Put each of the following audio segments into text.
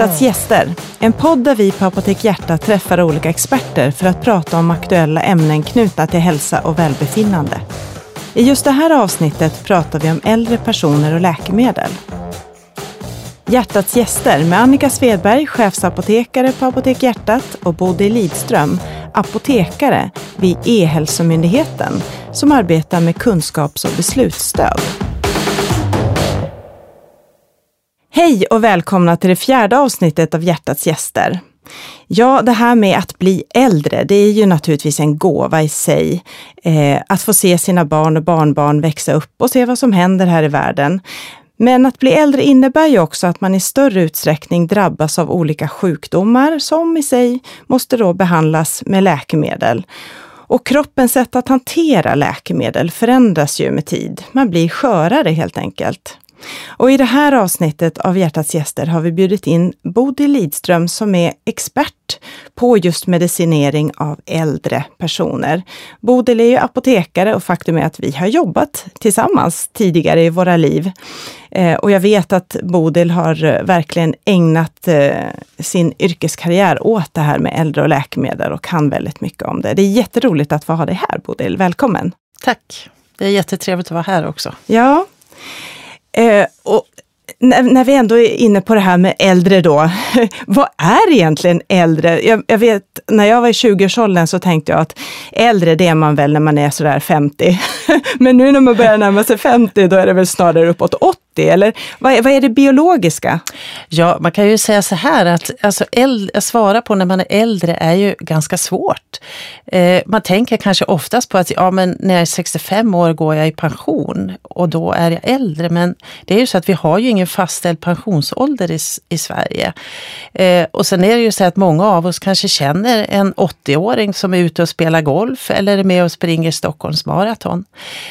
Hjärtats gäster, en podd där vi på Apotek Hjärta träffar olika experter för att prata om aktuella ämnen knutna till hälsa och välbefinnande. I just det här avsnittet pratar vi om äldre personer och läkemedel. Hjärtats gäster med Annika Svedberg, chefsapotekare på Apotek Hjärtat och Bodil Lidström, apotekare vid E-hälsomyndigheten som arbetar med kunskaps och beslutsstöd. Hej och välkomna till det fjärde avsnittet av Hjärtats gäster. Ja, det här med att bli äldre, det är ju naturligtvis en gåva i sig. Eh, att få se sina barn och barnbarn växa upp och se vad som händer här i världen. Men att bli äldre innebär ju också att man i större utsträckning drabbas av olika sjukdomar som i sig måste då behandlas med läkemedel. Och kroppens sätt att hantera läkemedel förändras ju med tid. Man blir skörare helt enkelt. Och i det här avsnittet av Hjärtats gäster har vi bjudit in Bodil Lidström som är expert på just medicinering av äldre personer. Bodil är ju apotekare och faktum är att vi har jobbat tillsammans tidigare i våra liv. Eh, och jag vet att Bodil har eh, verkligen ägnat eh, sin yrkeskarriär åt det här med äldre och läkemedel och kan väldigt mycket om det. Det är jätteroligt att få ha dig här Bodil. Välkommen! Tack! Det är jättetrevligt att vara här också. Ja. Eh, och när, när, vi ändå är inne på det här med äldre då, vad är egentligen äldre? Jag, jag vet, när jag var i 20-årsåldern så tänkte jag att äldre det är man väl när man är sådär 50. Men nu när man börjar närma sig 50, då är det väl snarare uppåt 80 eller vad är, vad är det biologiska? Ja, man kan ju säga så här att alltså, äldre, att svara på när man är äldre är ju ganska svårt. Eh, man tänker kanske oftast på att ja, men när jag är 65 år går jag i pension och då är jag äldre. Men det är ju så att vi har ju ingen fastställd pensionsålder i, i Sverige. Eh, och sen är det ju så att många av oss kanske känner en 80-åring som är ute och spelar golf eller är med och springer Stockholms maraton.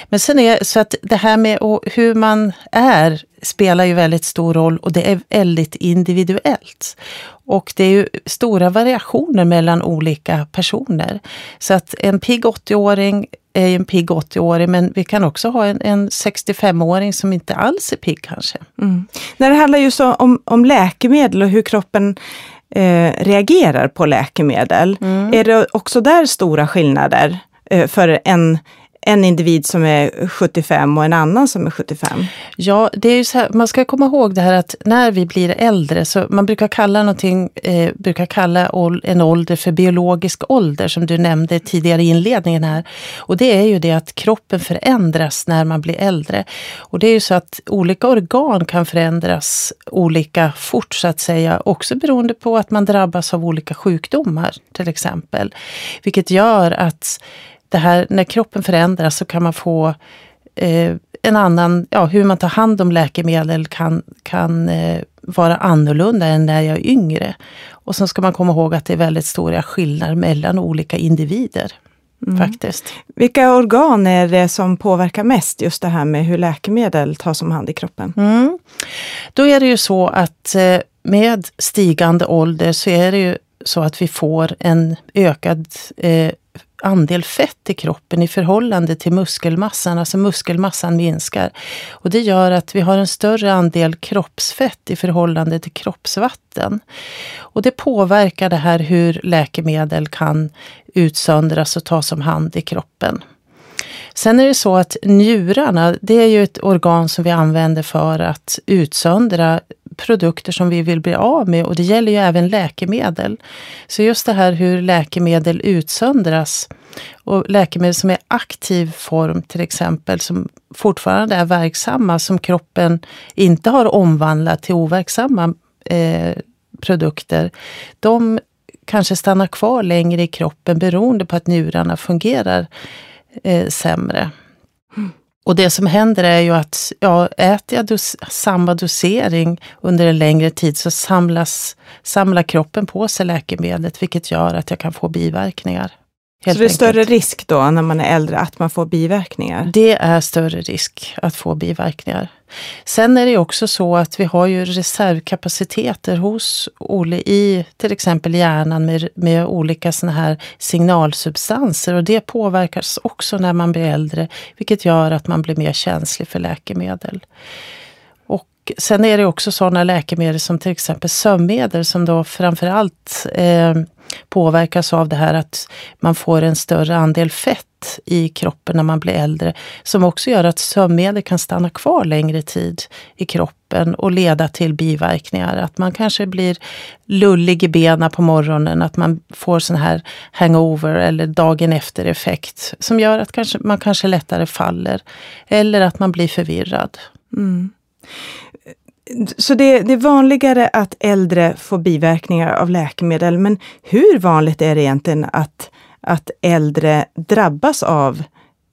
Men sen är det så att det här med hur man är spelar ju väldigt stor roll och det är väldigt individuellt. Och det är ju stora variationer mellan olika personer. Så att en pigg 80-åring är ju en pigg 80-åring men vi kan också ha en, en 65-åring som inte alls är pigg kanske. Mm. När det handlar just om, om läkemedel och hur kroppen eh, reagerar på läkemedel, mm. är det också där stora skillnader eh, för en en individ som är 75 och en annan som är 75? Ja, det är ju så här, man ska komma ihåg det här att när vi blir äldre, så man brukar kalla någonting, eh, brukar kalla en ålder för biologisk ålder, som du nämnde tidigare i inledningen här. Och det är ju det att kroppen förändras när man blir äldre. Och det är ju så att olika organ kan förändras olika fort så att säga, också beroende på att man drabbas av olika sjukdomar till exempel. Vilket gör att det här, när kroppen förändras så kan man få eh, en annan, ja hur man tar hand om läkemedel kan, kan eh, vara annorlunda än när jag är yngre. Och så ska man komma ihåg att det är väldigt stora skillnader mellan olika individer. Mm. Faktiskt. Vilka organ är det som påverkar mest just det här med hur läkemedel tas om hand i kroppen? Mm. Då är det ju så att eh, med stigande ålder så är det ju så att vi får en ökad eh, andel fett i kroppen i förhållande till muskelmassan, alltså muskelmassan minskar. Och det gör att vi har en större andel kroppsfett i förhållande till kroppsvatten. Och det påverkar det här hur läkemedel kan utsöndras och tas om hand i kroppen. Sen är det så att njurarna, det är ju ett organ som vi använder för att utsöndra produkter som vi vill bli av med och det gäller ju även läkemedel. Så just det här hur läkemedel utsöndras och läkemedel som är aktiv form till exempel, som fortfarande är verksamma, som kroppen inte har omvandlat till overksamma eh, produkter, de kanske stannar kvar längre i kroppen beroende på att njurarna fungerar eh, sämre. Mm. Och det som händer är ju att ja, äter jag dos samma dosering under en längre tid så samlas, samlar kroppen på sig läkemedlet vilket gör att jag kan få biverkningar så det är större risk då när man är äldre att man får biverkningar? Det är större risk att få biverkningar. Sen är det också så att vi har ju reservkapaciteter hos i till exempel hjärnan med, med olika såna här signalsubstanser och det påverkas också när man blir äldre, vilket gör att man blir mer känslig för läkemedel. Och sen är det också sådana läkemedel som till exempel sömnmedel som då framförallt eh, påverkas av det här att man får en större andel fett i kroppen när man blir äldre. Som också gör att sömnmedel kan stanna kvar längre tid i kroppen och leda till biverkningar. Att man kanske blir lullig i benen på morgonen, att man får sån här hangover eller dagen efter effekt som gör att kanske, man kanske lättare faller. Eller att man blir förvirrad. Mm. Så det, det, är vanligare att äldre får biverkningar av läkemedel, men hur vanligt är det egentligen att, att äldre drabbas av eh,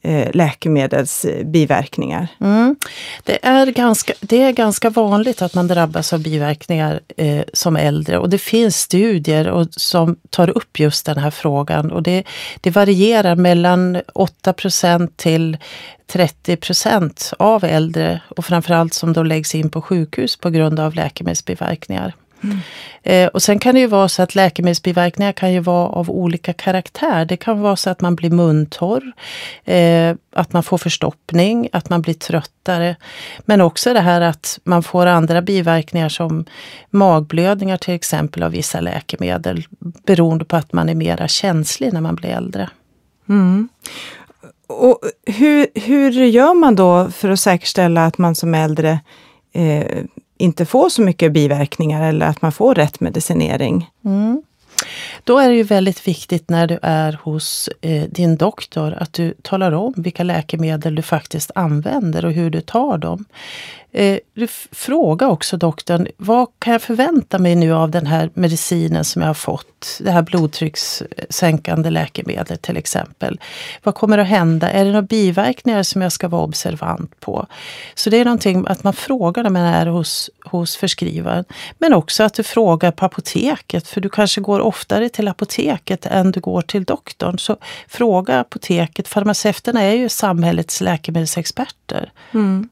Eh, läkemedelsbiverkningar? Mm. Det, är ganska, det är ganska vanligt att man drabbas av biverkningar eh, som äldre och det finns studier och, som tar upp just den här frågan och det, det varierar mellan 8% till 30 procent av äldre och framförallt som då läggs in på sjukhus på grund av läkemedelsbiverkningar. Mm. Eh, och sen kan det ju vara så att läkemedelsbiverkningar kan ju vara av olika karaktär. Det kan vara så att man blir muntorr, eh, att man får förstoppning, att man blir tröttare. Men också det här att man får andra biverkningar som magblödningar till exempel av vissa läkemedel beroende på att man är mera känslig när man blir äldre. Mm. Och hur, hur gör man då för att säkerställa att man som äldre eh, inte får så mycket biverkningar eller att man får rätt medicinering? Mm. Då är det ju väldigt viktigt när du är hos eh, din doktor att du talar om vilka läkemedel du faktiskt använder och hur du tar dem. Eh, fråga också doktorn, vad kan jag förvänta mig nu av den här medicinen som jag har fått? Det här blodtryckssänkande läkemedlet till exempel. Vad kommer att hända? Är det några biverkningar som jag ska vara observant på? Så det är någonting att man frågar när man är hos, hos förskrivaren. Men också att du frågar på apoteket, för du kanske går oftare till apoteket än du går till doktorn. Så fråga apoteket. Farmaceuterna är ju samhällets läkemedelsexperter. Mm.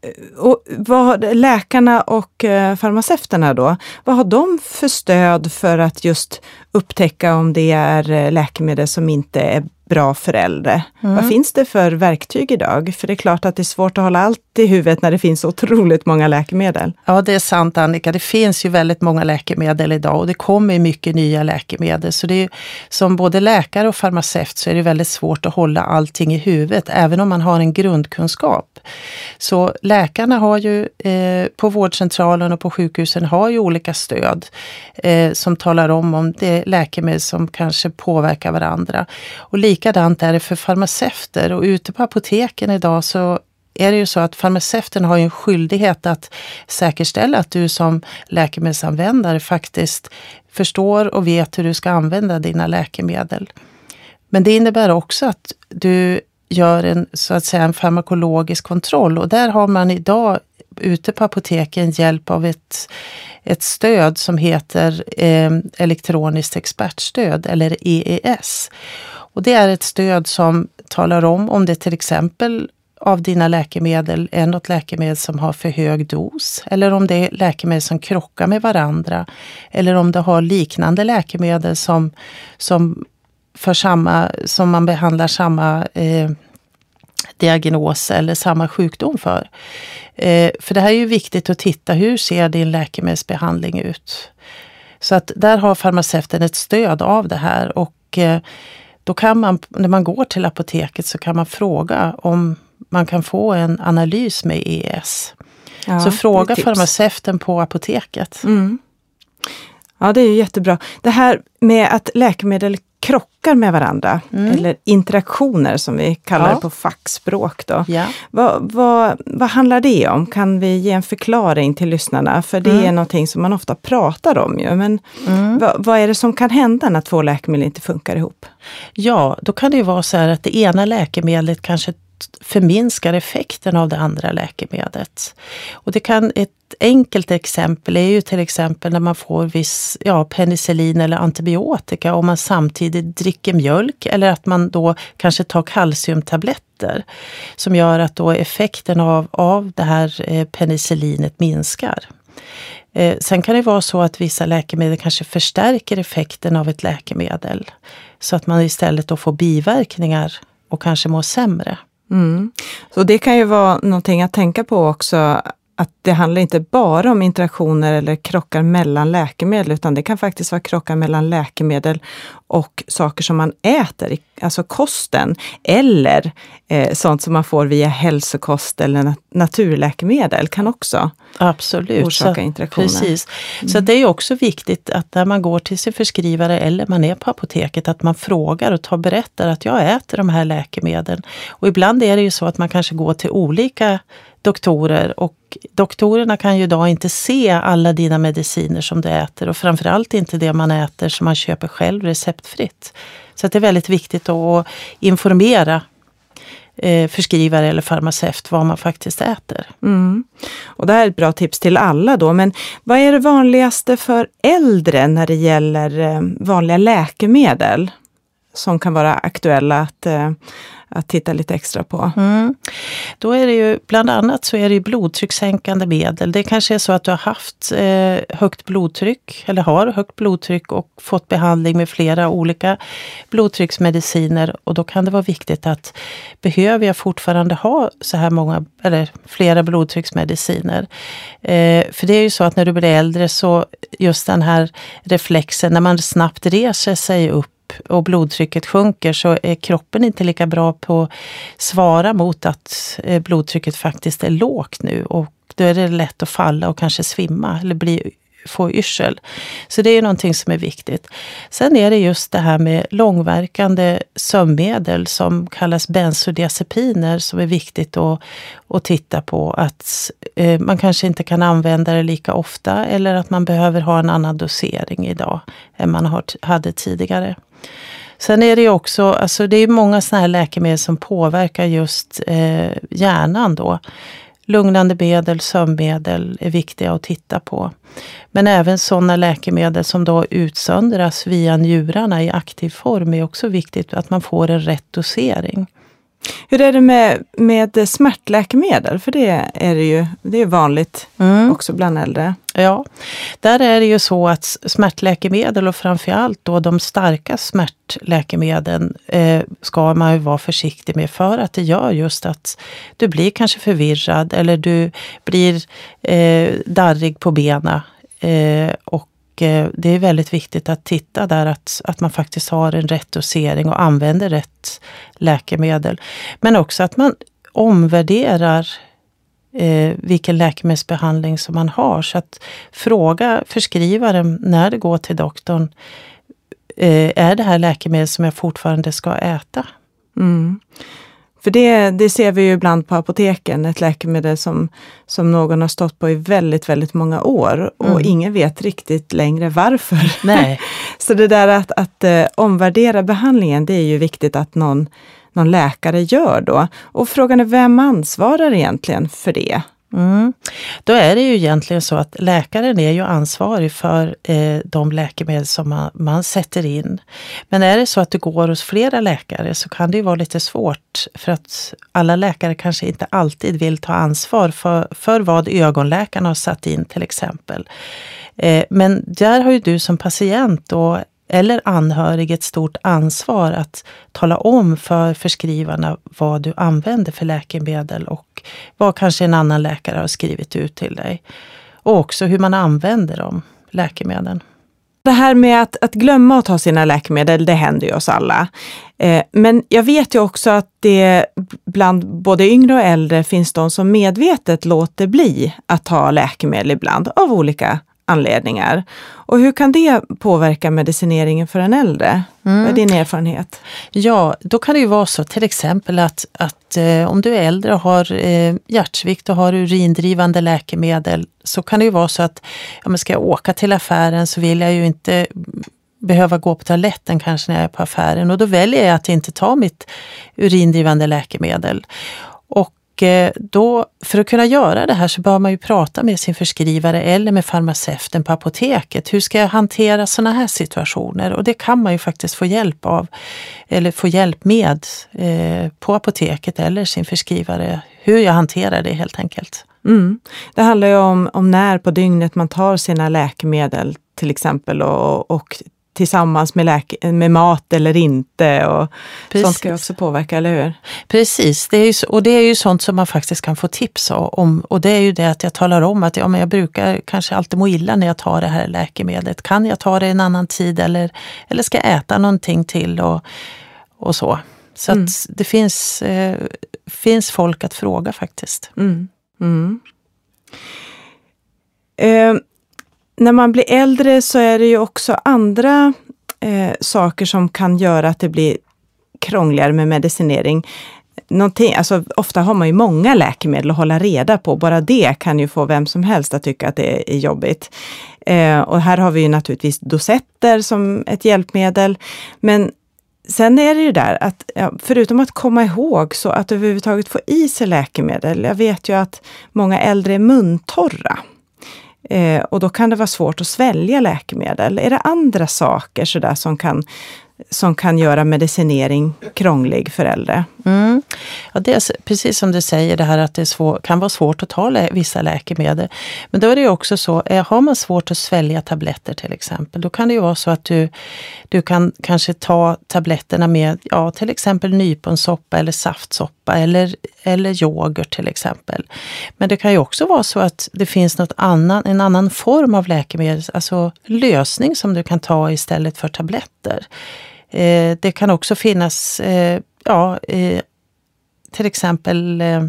Eh, och vad, läkarna och eh, farmaceuterna då, vad har de för stöd för att just upptäcka om det är eh, läkemedel som inte är bra för äldre. Mm. Vad finns det för verktyg idag? För det är klart att det är svårt att hålla allt i huvudet när det finns otroligt många läkemedel. Ja, det är sant Annika. Det finns ju väldigt många läkemedel idag och det kommer mycket nya läkemedel. Så det är, som både läkare och farmaceut så är det väldigt svårt att hålla allting i huvudet, även om man har en grundkunskap. Så läkarna har ju eh, på vårdcentralen och på sjukhusen har ju olika stöd eh, som talar om om det är läkemedel som kanske påverkar varandra. Och likadant är det för farmaceuter och ute på apoteken idag så är det ju så att farmaceuten har en skyldighet att säkerställa att du som läkemedelsanvändare faktiskt förstår och vet hur du ska använda dina läkemedel. Men det innebär också att du gör en, så att säga, en farmakologisk kontroll och där har man idag ute på apoteken hjälp av ett, ett stöd som heter eh, elektroniskt expertstöd eller EES. Och det är ett stöd som talar om om det till exempel av dina läkemedel är något läkemedel som har för hög dos eller om det är läkemedel som krockar med varandra. Eller om du har liknande läkemedel som, som, för samma, som man behandlar samma eh, diagnos eller samma sjukdom för. Eh, för det här är ju viktigt att titta, hur ser din läkemedelsbehandling ut? Så att där har farmaceuten ett stöd av det här och eh, då kan man, när man går till apoteket så kan man fråga om man kan få en analys med ES. Ja, så fråga farmaceuten på apoteket. Mm. Ja, det är jättebra. Det här med att läkemedel krockar med varandra, mm. eller interaktioner som vi kallar ja. det på fackspråk. Då. Ja. Vad, vad, vad handlar det om? Kan vi ge en förklaring till lyssnarna? För det mm. är någonting som man ofta pratar om. Ju. Men mm. vad, vad, är det som kan hända när två läkemedel inte funkar ihop? Ja, då kan det vara så här att det ena läkemedlet kanske förminskar effekten av det andra läkemedlet. Och det kan, ett enkelt exempel är ju till exempel när man får viss ja, penicillin eller antibiotika och man samtidigt dricker mjölk eller att man då kanske tar kalciumtabletter som gör att då effekten av, av det här eh, penicillinet minskar. Eh, sen kan det vara så att vissa läkemedel kanske förstärker effekten av ett läkemedel så att man istället då får biverkningar och kanske mår sämre. Mm. Så det kan ju vara någonting att tänka på också, att det handlar inte bara om interaktioner eller krockar mellan läkemedel, utan det kan faktiskt vara krockar mellan läkemedel och saker som man äter, alltså kosten, eller eh, sånt som man får via hälsokost eller naturläkemedel kan också Absolut. orsaka interaktioner. Precis. Mm. Så det är också viktigt att när man går till sin förskrivare eller man är på apoteket, att man frågar och tar berättar att jag äter de här läkemedlen. Och ibland är det ju så att man kanske går till olika doktorer och doktorerna kan ju idag inte se alla dina mediciner som du äter och framförallt inte det man äter som man köper själv receptfritt. Så det är väldigt viktigt att informera eh, förskrivare eller farmaceut vad man faktiskt äter. Mm. Och det här är ett bra tips till alla då, men vad är det vanligaste för äldre när det gäller eh, vanliga läkemedel? Som kan vara aktuella att, eh, att titta lite extra på. Mm. Då är det ju bland annat så är det blodtryckssänkande medel. Det kanske är så att du har haft eh, högt blodtryck eller har högt blodtryck och fått behandling med flera olika blodtrycksmediciner och då kan det vara viktigt att behöver jag fortfarande ha så här många eller flera blodtrycksmediciner? Eh, för det är ju så att när du blir äldre så just den här reflexen när man snabbt reser sig upp och blodtrycket sjunker så är kroppen inte lika bra på att svara mot att eh, blodtrycket faktiskt är lågt nu. Och då är det lätt att falla och kanske svimma eller bli få yrsel. Så det är någonting som är viktigt. Sen är det just det här med långverkande sömnmedel som kallas bensodiazepiner som är viktigt att, att titta på. Att eh, man kanske inte kan använda det lika ofta eller att man behöver ha en annan dosering idag än man hade tidigare. Sen är det ju också, alltså det är många sådana här läkemedel som påverkar just eh, hjärnan då. Lugnande medel, sömnmedel är viktiga att titta på. Men även sådana läkemedel som då utsöndras via njurarna i aktiv form är också viktigt att man får en rätt dosering. Hur är det med, med smärtläkemedel? För det är det ju det är vanligt mm. också bland äldre. Ja, där är det ju så att smärtläkemedel och framförallt då de starka smärtläkemedlen eh, ska man ju vara försiktig med för att det gör just att du blir kanske förvirrad eller du blir eh, darrig på benen. Eh, och Eh, det är väldigt viktigt att titta där att, att man faktiskt har en rätt dosering och använder rätt läkemedel. Men också att man omvärderar eh, vilken läkemedelsbehandling som man har. Så att fråga förskrivaren när det går till doktorn. Eh, är det här läkemedel som jag fortfarande ska äta? Mm. För det, det ser vi ju ibland på apoteken, ett läkemedel som, som någon har stått på i väldigt, väldigt många år och mm. ingen vet riktigt längre varför. Nej. Så det där att, att uh, omvärdera behandlingen, det är ju viktigt att någon, någon läkare gör då. Och frågan är vem ansvarar egentligen för det? Mm. Då är det ju egentligen så att läkaren är ju ansvarig för eh, de läkemedel som man, man, sätter in. Men är det så att du går hos flera läkare så kan det ju vara lite svårt för att alla läkare kanske inte alltid vill ta ansvar för, för vad ögonläkaren har satt in till exempel. Eh, men där har ju du som patient då eller anhörig ett stort ansvar att tala om för förskrivarna vad du använder för läkemedel och vad kanske en annan läkare har skrivit ut till dig. Och också hur man använder de läkemedlen. Det här med att, att glömma att ta sina läkemedel, det händer ju oss alla. Eh, men jag vet ju också att det bland både yngre och äldre finns de som medvetet låter bli att ta läkemedel ibland av olika anledningar. Och hur kan det påverka medicineringen för en äldre? Mm. Vad är din erfarenhet? Ja, då kan det ju vara så till exempel att, att eh, om du är äldre och har eh, hjärtsvikt och har urindrivande läkemedel så kan det ju vara så att ja, men ska jag åka till affären så vill jag ju inte behöva gå på toaletten kanske när jag är på affären och då väljer jag att inte ta mitt urindrivande läkemedel. Och Eh, då, för att kunna göra det här så bör man ju prata med sin förskrivare eller med farmaceuten på apoteket. Hur ska jag hantera sådana här situationer? Och det kan man ju faktiskt få hjälp av, eller få hjälp med eh, på apoteket eller sin förskrivare. Hur jag hanterar det helt enkelt. Mm. Det handlar ju om, om när på dygnet man tar sina läkemedel till exempel och, och tillsammans med, läke, med mat eller inte. Och sånt ska ju också påverka, eller hur? Precis, det är ju, och det är ju sånt som man faktiskt kan få tips om. Och det är ju det att jag talar om att ja, men jag brukar kanske alltid må illa när jag tar det här läkemedlet. Kan jag ta det en annan tid eller, eller ska jag äta någonting till och, och så. Så mm. att det finns, eh, finns folk att fråga faktiskt. Mm. Mm. Eh, när man blir äldre så är det ju också andra eh, saker som kan göra att det blir krångligare med medicinering. Någonting, alltså, ofta har man ju många läkemedel att hålla reda på. Bara det kan ju få vem som helst att tycka att det är jobbigt. Eh, och här har vi ju naturligtvis dosetter som ett hjälpmedel. Men Sen är det ju där att ja, förutom att komma ihåg så att överhuvudtaget få i sig läkemedel. Jag vet ju att många äldre är muntorra. Eh, och då kan det vara svårt att svälja läkemedel. Är det andra saker sådär som kan som kan göra medicinering krånglig för äldre. Mm. Ja, det är precis som du säger, det här att det svår, kan vara svårt att ta lä vissa läkemedel. Men då är det ju också så, eh, har man svårt att svälja tabletter till exempel, då kan det ju vara så att du, du kan kanske ta tabletterna med ja, till exempel nyponsoppa eller saftsoppa eller, eller yoghurt till exempel. Men det kan ju också vara så att det finns något annan, en annan form av läkemedel, alltså lösning som du kan ta istället för tabletter. Eh, det kan också finnas, eh, ja, eh, till exempel eh,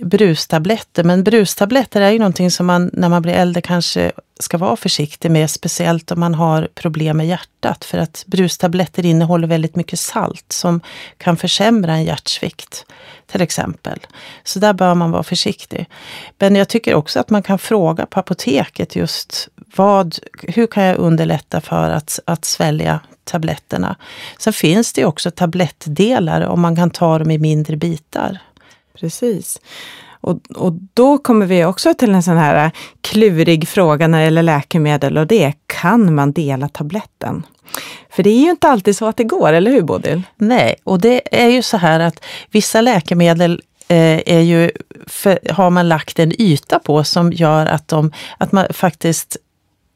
brustabletter. Men brustabletter är ju någonting som man när man blir äldre kanske ska vara försiktig med, speciellt om man har problem med hjärtat. För att brustabletter innehåller väldigt mycket salt som kan försämra en hjärtsvikt, till exempel. Så där bör man vara försiktig. Men jag tycker också att man kan fråga på apoteket just vad, hur kan jag underlätta för att, att svälja tabletterna? Sen finns det också tablettdelar om man kan ta dem i mindre bitar. Precis. Och, och då kommer vi också till en sån här äh, klurig fråga när det gäller läkemedel och det är, kan man dela tabletten? För det är ju inte alltid så att det går, eller hur Bodil? Nej, och det är ju så här att vissa läkemedel eh, är ju, för, har man lagt en yta på som gör att, de, att man faktiskt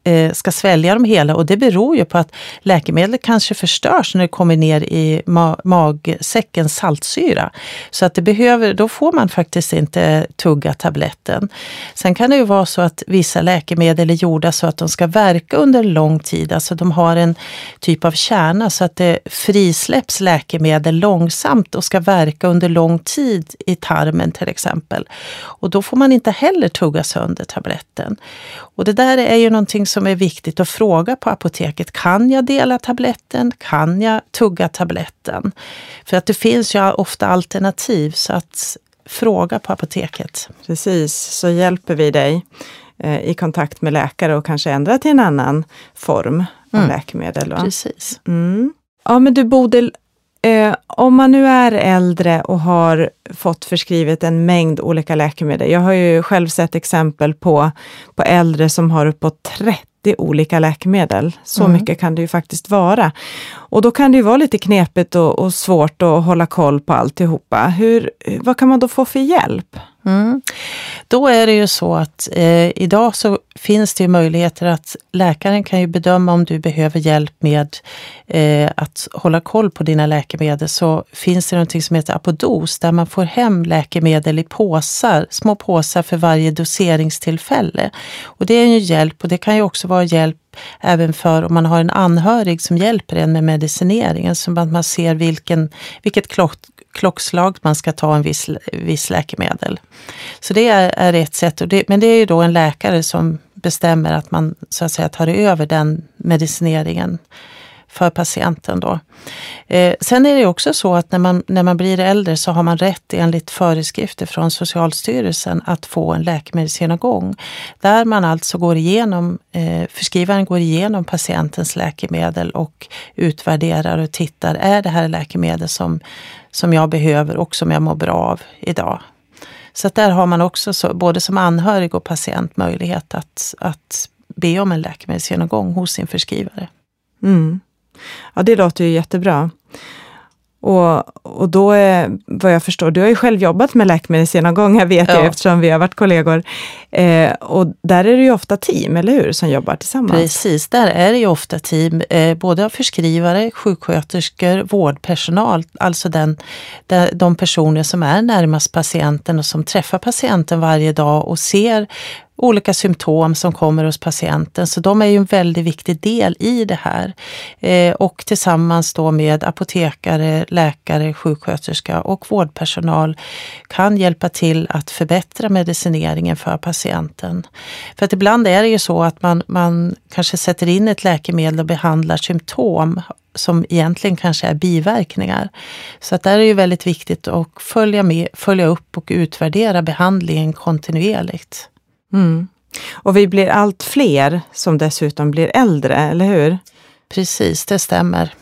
Eh, ska svälja dem hela och det beror ju på att läkemedlet kanske förstörs när det kommer ner i ma magsäckens saltsyra. Så att det behöver, då får man faktiskt inte tugga tabletten. Sen kan det ju vara så att vissa läkemedel är gjorda så att de ska verka under lång tid, alltså de har en typ av kärna så att det frisläpps läkemedel långsamt och ska verka under lång tid i tarmen till exempel. Och då får man inte heller tugga sönder tabletten. Och det där är ju någonting som är viktigt att fråga på apoteket. Kan jag dela tabletten? Kan jag tugga tabletten? För att det finns ju ofta alternativ så att fråga på apoteket. Precis, så hjälper vi dig eh, i kontakt med läkare och kanske ändra till en annan form av mm. läkemedel. Va? Precis. Mm. Ja men du Bodil, Eh, om man nu är äldre och har fått förskrivet en mängd olika läkemedel. Jag har ju själv sett exempel på, på äldre som har uppåt 30 olika läkemedel. Så mm. mycket kan det ju faktiskt vara. Och då kan det ju vara lite knepigt och, och svårt att hålla koll på alltihopa. Hur, vad kan man då få för hjälp? Mm. Då är det ju så att eh, idag så finns det ju möjligheter att läkaren kan ju bedöma om du behöver hjälp med eh, att hålla koll på dina läkemedel. Så finns det någonting som heter Apodos där man får hem läkemedel i påsar, små påsar för varje doseringstillfälle. Och det är ju hjälp och det kan ju också vara hjälp även för om man har en anhörig som hjälper en med medicineringen. Så att man ser vilken, vilket klock, klockslag man ska ta en viss, viss läkemedel. Så det är, är ett sätt, det, men det är ju då en läkare som bestämmer att man så att säga tar över den medicineringen för patienten. Då. Eh, sen är det också så att när man, när man blir äldre så har man rätt enligt föreskrifter från Socialstyrelsen att få en läkemedelsgenomgång. Där man alltså går igenom, eh, förskrivaren går igenom patientens läkemedel och utvärderar och tittar, är det här läkemedel som, som jag behöver och som jag mår bra av idag? Så att där har man också, så, både som anhörig och patient, möjlighet att, att be om en läkemedelsgenomgång hos sin förskrivare. Mm. Ja, det låter ju jättebra. Och, och då, är, vad jag förstår, du har ju själv jobbat med läkemedelsgenomgångar vet ja. jag eftersom vi har varit kollegor. Eh, och där är det ju ofta team, eller hur, som jobbar tillsammans? Precis, där är det ju ofta team, eh, både av förskrivare, sjuksköterskor, vårdpersonal, alltså den, de, de personer som är närmast patienten och som träffar patienten varje dag och ser olika symptom som kommer hos patienten. Så de är ju en väldigt viktig del i det här. Eh, och tillsammans då med apotekare, läkare, sjuksköterska och vårdpersonal kan hjälpa till att förbättra medicineringen för patienten. För att ibland är det ju så att man, man kanske sätter in ett läkemedel och behandlar symptom som egentligen kanske är biverkningar. Så att där är det ju väldigt viktigt att följa, med, följa upp och utvärdera behandlingen kontinuerligt. Mm. Och vi blir allt fler som dessutom blir äldre, eller hur? Precis, det stämmer.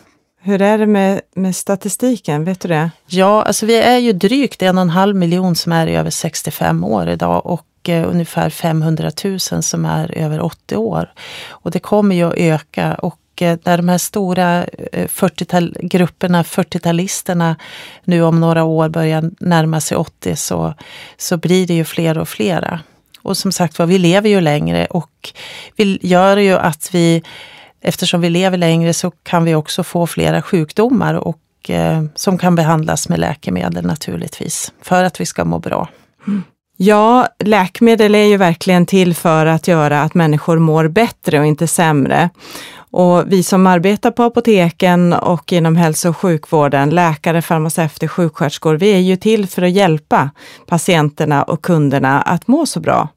Hur är det med, med statistiken? Vet du det? Ja, alltså vi är ju drygt en och en halv miljon som är över 65 år idag och eh, ungefär 500 000 som är över 80 år. Och det kommer ju att öka och eh, när de här stora 40 eh, grupperna, 40-talisterna, nu om några år börjar närma sig 80 så, så blir det ju fler och flera. Och som sagt var, vi lever ju längre och vi gör ju att vi, eftersom vi lever längre så kan vi också få flera sjukdomar och eh, som kan behandlas med läkemedel naturligtvis, för att vi ska må bra. Mm. Ja, läkemedel är ju verkligen till för att göra att människor mår bättre och inte sämre. Och vi som arbetar på apoteken och inom hälso och sjukvården, läkare, farmaceuter, sjuksköterskor, vi är ju till för att hjälpa patienterna och kunderna att må så bra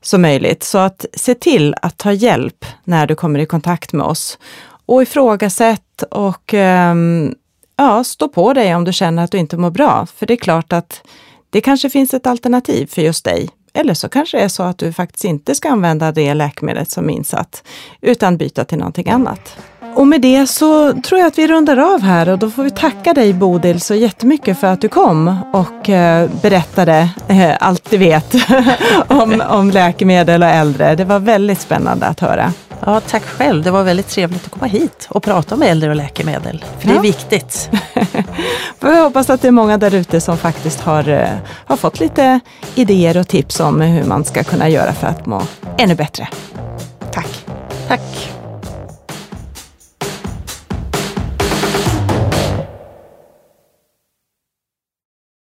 som möjligt. Så att se till att ta hjälp när du kommer i kontakt med oss. Och ifrågasätt och ehm, ja, stå på dig om du känner att du inte mår bra. För det är klart att det kanske finns ett alternativ för just dig. Eller så kanske det är så att du faktiskt inte ska använda det läkemedlet som insatt, utan byta till någonting annat. Och med det så tror jag att vi rundar av här och då får vi tacka dig Bodil så jättemycket för att du kom och eh, berättade eh, allt du vet om, om läkemedel och äldre. Det var väldigt spännande att höra. Ja, tack själv. Det var väldigt trevligt att komma hit och prata om äldre och läkemedel. För ja. det är viktigt. Jag hoppas att det är många där ute som faktiskt har, eh, har fått lite idéer och tips om hur man ska kunna göra för att må ännu bättre. Tack. Tack.